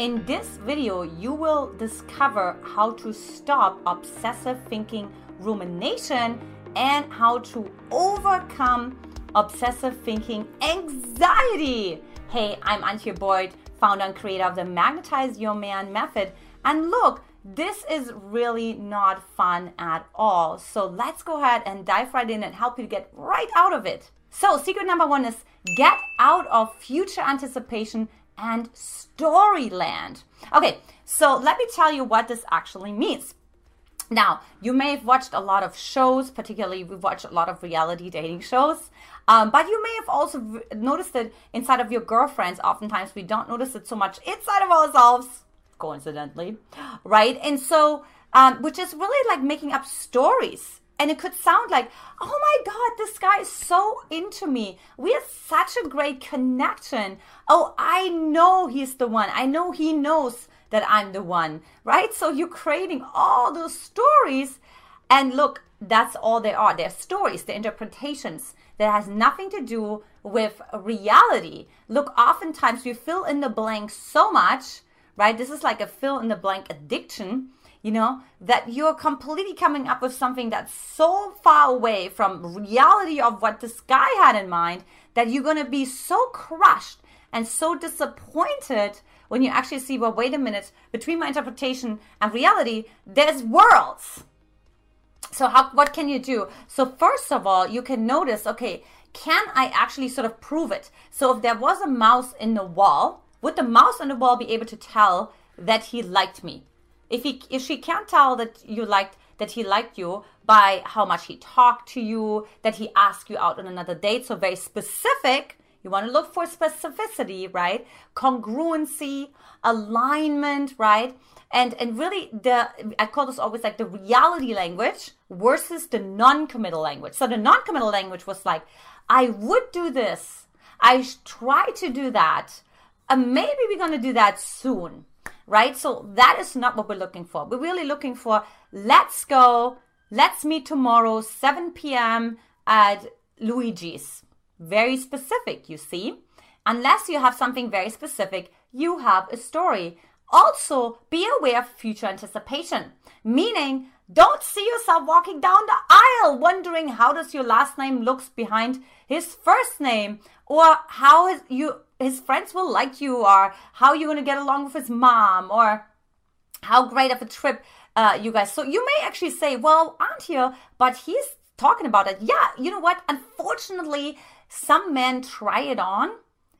In this video, you will discover how to stop obsessive thinking rumination and how to overcome obsessive thinking anxiety. Hey, I'm Antia Boyd, founder and creator of the Magnetize Your Man method. And look, this is really not fun at all. So let's go ahead and dive right in and help you get right out of it. So, secret number one is get out of future anticipation and storyland. Okay, so let me tell you what this actually means. Now, you may have watched a lot of shows, particularly we've watched a lot of reality dating shows, um, but you may have also noticed it inside of your girlfriends. Oftentimes, we don't notice it so much inside of ourselves, coincidentally, right? And so, um, which is really like making up stories and it could sound like, oh my God, this guy is so into me. We have such a great connection. Oh, I know he's the one. I know he knows that I'm the one, right? So you're creating all those stories. And look, that's all they are. They're stories, they're interpretations that has nothing to do with reality. Look, oftentimes we fill in the blank so much, right? This is like a fill in the blank addiction you know that you're completely coming up with something that's so far away from reality of what this guy had in mind that you're going to be so crushed and so disappointed when you actually see well wait a minute between my interpretation and reality there's worlds. So how what can you do? So first of all you can notice okay can i actually sort of prove it? So if there was a mouse in the wall would the mouse on the wall be able to tell that he liked me if he if she can't tell that you liked that he liked you by how much he talked to you, that he asked you out on another date, so very specific. You want to look for specificity, right? Congruency, alignment, right? And and really the I call this always like the reality language versus the non-committal language. So the non-committal language was like, I would do this. I try to do that. And maybe we're gonna do that soon right? So that is not what we're looking for. We're really looking for let's go, let's meet tomorrow, 7 p.m. at Luigi's. Very specific, you see. Unless you have something very specific, you have a story. Also, be aware of future anticipation, meaning don't see yourself walking down the aisle wondering how does your last name looks behind his first name or how is you his friends will like you or how you're going to get along with his mom or how great of a trip uh, you guys. So you may actually say, well, aren't you? But he's talking about it. Yeah, you know what? Unfortunately, some men try it on.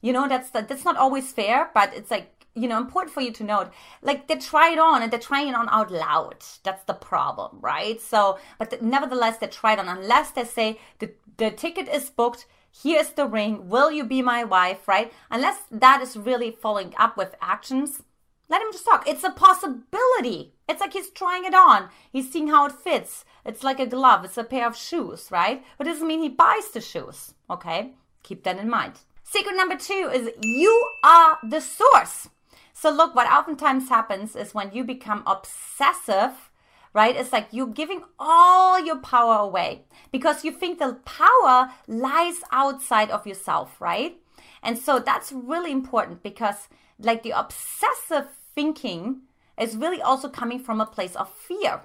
You know, that's that's not always fair, but it's like you know important for you to note like they try it on and they're trying it on out loud that's the problem right so but nevertheless they try it on unless they say the, the ticket is booked here's the ring, will you be my wife, right? Unless that is really following up with actions, let him just talk. It's a possibility. It's like he's trying it on. He's seeing how it fits. It's like a glove, it's a pair of shoes, right? But it doesn't mean he buys the shoes, okay? Keep that in mind. Secret number two is you are the source. So, look, what oftentimes happens is when you become obsessive right? It's like you're giving all your power away because you think the power lies outside of yourself, right? And so that's really important because, like, the obsessive thinking is really also coming from a place of fear.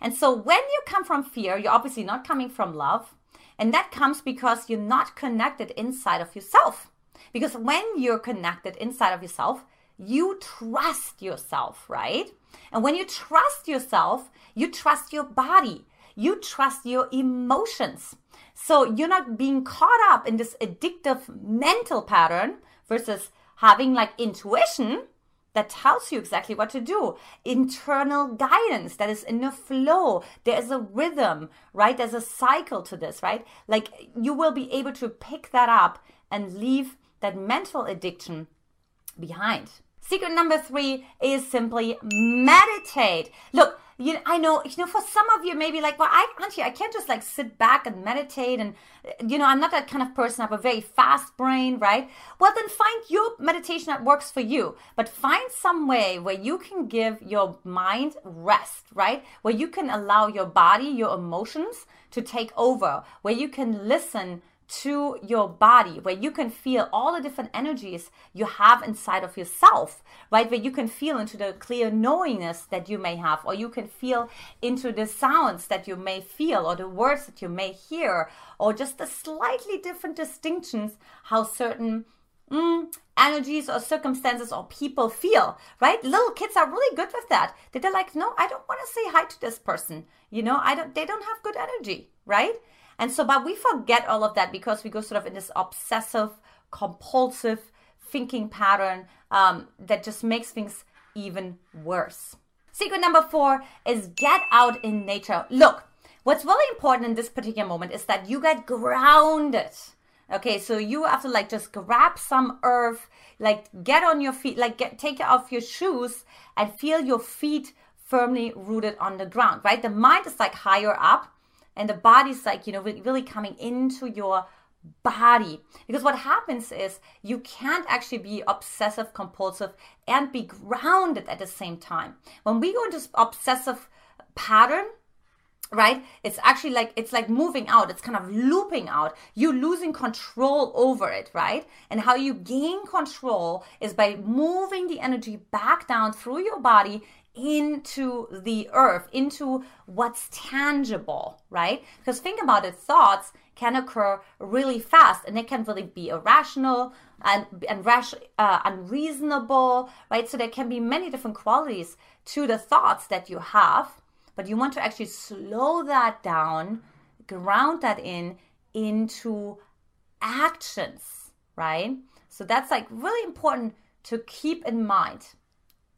And so when you come from fear, you're obviously not coming from love. And that comes because you're not connected inside of yourself. Because when you're connected inside of yourself, you trust yourself, right? And when you trust yourself, you trust your body, you trust your emotions. So you're not being caught up in this addictive mental pattern versus having like intuition that tells you exactly what to do. Internal guidance that is in the flow. There's a rhythm, right? There's a cycle to this, right? Like you will be able to pick that up and leave that mental addiction behind. Secret number three is simply meditate. Look, you I know, you know, for some of you, maybe like, well, I, Antia, I can't just like sit back and meditate. And, you know, I'm not that kind of person. I have a very fast brain, right? Well, then find your meditation that works for you. But find some way where you can give your mind rest, right? Where you can allow your body, your emotions to take over, where you can listen to your body where you can feel all the different energies you have inside of yourself, right? Where you can feel into the clear knowingness that you may have, or you can feel into the sounds that you may feel, or the words that you may hear, or just the slightly different distinctions how certain mm, energies or circumstances or people feel, right? Little kids are really good with that. They're like, no, I don't want to say hi to this person. You know, I don't, they don't have good energy, right? And so, but we forget all of that because we go sort of in this obsessive, compulsive thinking pattern um, that just makes things even worse. Secret number four is get out in nature. Look, what's really important in this particular moment is that you get grounded. Okay, so you have to like just grab some earth, like get on your feet, like get take off your shoes and feel your feet firmly rooted on the ground, right? The mind is like higher up and the body's like, you know, really coming into your body. Because what happens is you can't actually be obsessive compulsive and be grounded at the same time. When we go into obsessive pattern, right it's actually like it's like moving out it's kind of looping out You're losing control over it right and how you gain control is by moving the energy back down through your body into the earth into what's tangible right because think about it thoughts can occur really fast and they can really be irrational and, and rash, uh, unreasonable right so there can be many different qualities to the thoughts that you have but you want to actually slow that down, ground that in into actions, right? So that's like really important to keep in mind.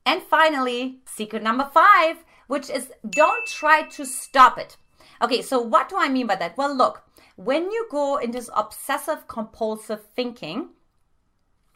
And finally, secret number five, which is don't try to stop it. Okay, so what do I mean by that? Well, look, when you go into this obsessive compulsive thinking,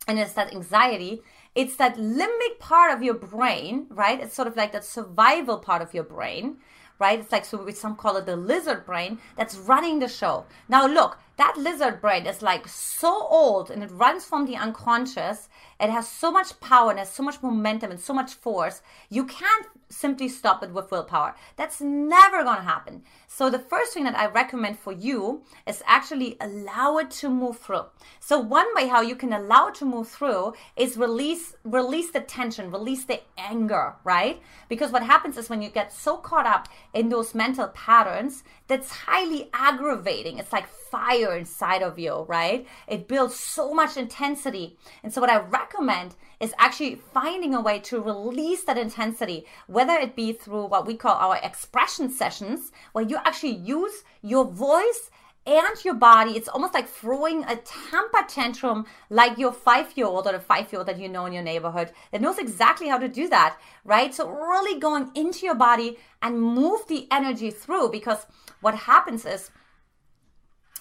and it's that anxiety, it's that limbic part of your brain, right? It's sort of like that survival part of your brain, right? It's like, so some call it the lizard brain that's running the show. Now, look, that lizard brain is like so old and it runs from the unconscious. It has so much power and has so much momentum and so much force. You can't simply stop it with willpower. That's never going to happen. So the first thing that I recommend for you is actually allow it to move through. So one way how you can allow it to move through is release release the tension, release the anger, right? Because what happens is when you get so caught up in those mental patterns, that's highly aggravating. It's like fire inside of you, right? It builds so much intensity. And so what I recommend is actually finding a way to release that intensity, whether it be through what we call our expression sessions, where you actually use your voice and your body. It's almost like throwing a temper tantrum like your five year old or the five year old that you know in your neighborhood that knows exactly how to do that, right? So, really going into your body and move the energy through because what happens is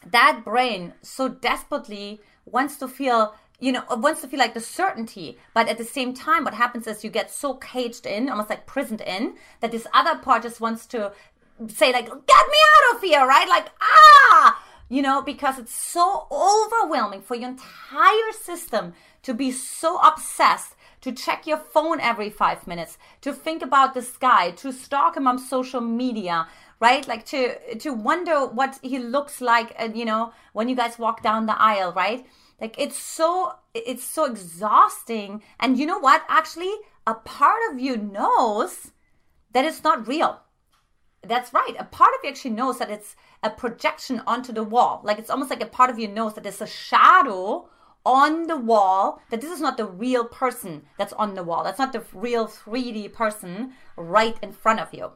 that brain so desperately wants to feel you know, wants to feel like the certainty, but at the same time, what happens is you get so caged in, almost like prisoned in, that this other part just wants to say like, "Get me out of here!" Right? Like, ah, you know, because it's so overwhelming for your entire system to be so obsessed to check your phone every five minutes, to think about this guy, to stalk him on social media, right? Like to to wonder what he looks like, and you know, when you guys walk down the aisle, right? Like it's so it's so exhausting. And you know what? Actually, a part of you knows that it's not real. That's right. A part of you actually knows that it's a projection onto the wall. Like it's almost like a part of you knows that there's a shadow on the wall, that this is not the real person that's on the wall. That's not the real 3D person right in front of you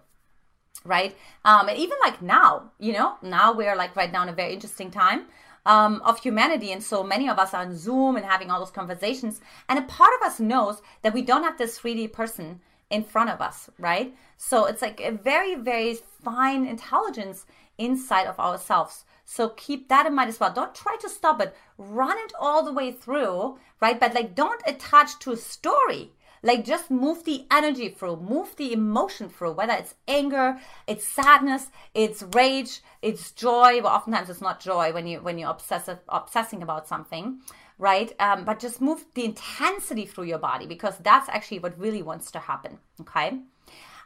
right? Um, and even like now, you know, now we're like right now in a very interesting time um, of humanity. And so many of us are on Zoom and having all those conversations. And a part of us knows that we don't have this 3D person in front of us, right? So it's like a very, very fine intelligence inside of ourselves. So keep that in mind as well. Don't try to stop it. Run it all the way through, right? But like don't attach to a story like just move the energy through, move the emotion through, whether it's anger, it's sadness, it's rage, it's joy. Well, oftentimes it's not joy when you when you're obsessive obsessing about something, right? Um, but just move the intensity through your body because that's actually what really wants to happen. Okay.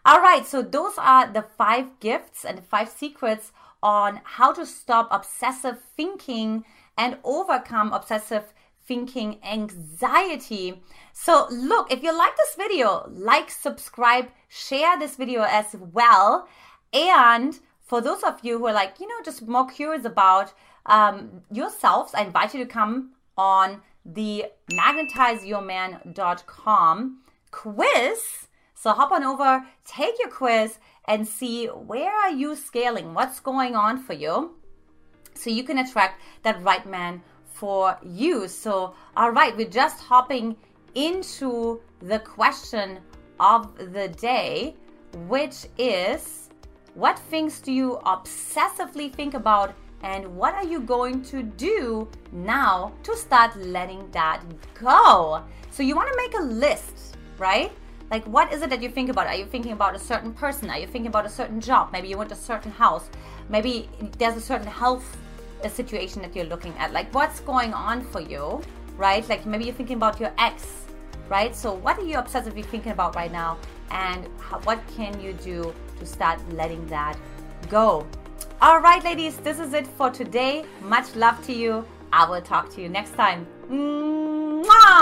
All right, so those are the five gifts and the five secrets on how to stop obsessive thinking and overcome obsessive thinking anxiety. So, look, if you like this video, like, subscribe, share this video as well. And for those of you who are like, you know, just more curious about um, yourselves, I invite you to come on the magnetizeyourman.com quiz. So hop on over, take your quiz, and see where are you scaling, what's going on for you, so you can attract that right man for you. So, all right, we're just hopping into the question of the day, which is what things do you obsessively think about and what are you going to do now to start letting that go? So, you want to make a list, right? Like, what is it that you think about? Are you thinking about a certain person? Are you thinking about a certain job? Maybe you want a certain house. Maybe there's a certain health a situation that you're looking at. Like, what's going on for you, right? Like, maybe you're thinking about your ex, right? So, what are you obsessively thinking about right now? And how, what can you do to start letting that go? All right, ladies, this is it for today. Much love to you. I will talk to you next time. Mwah!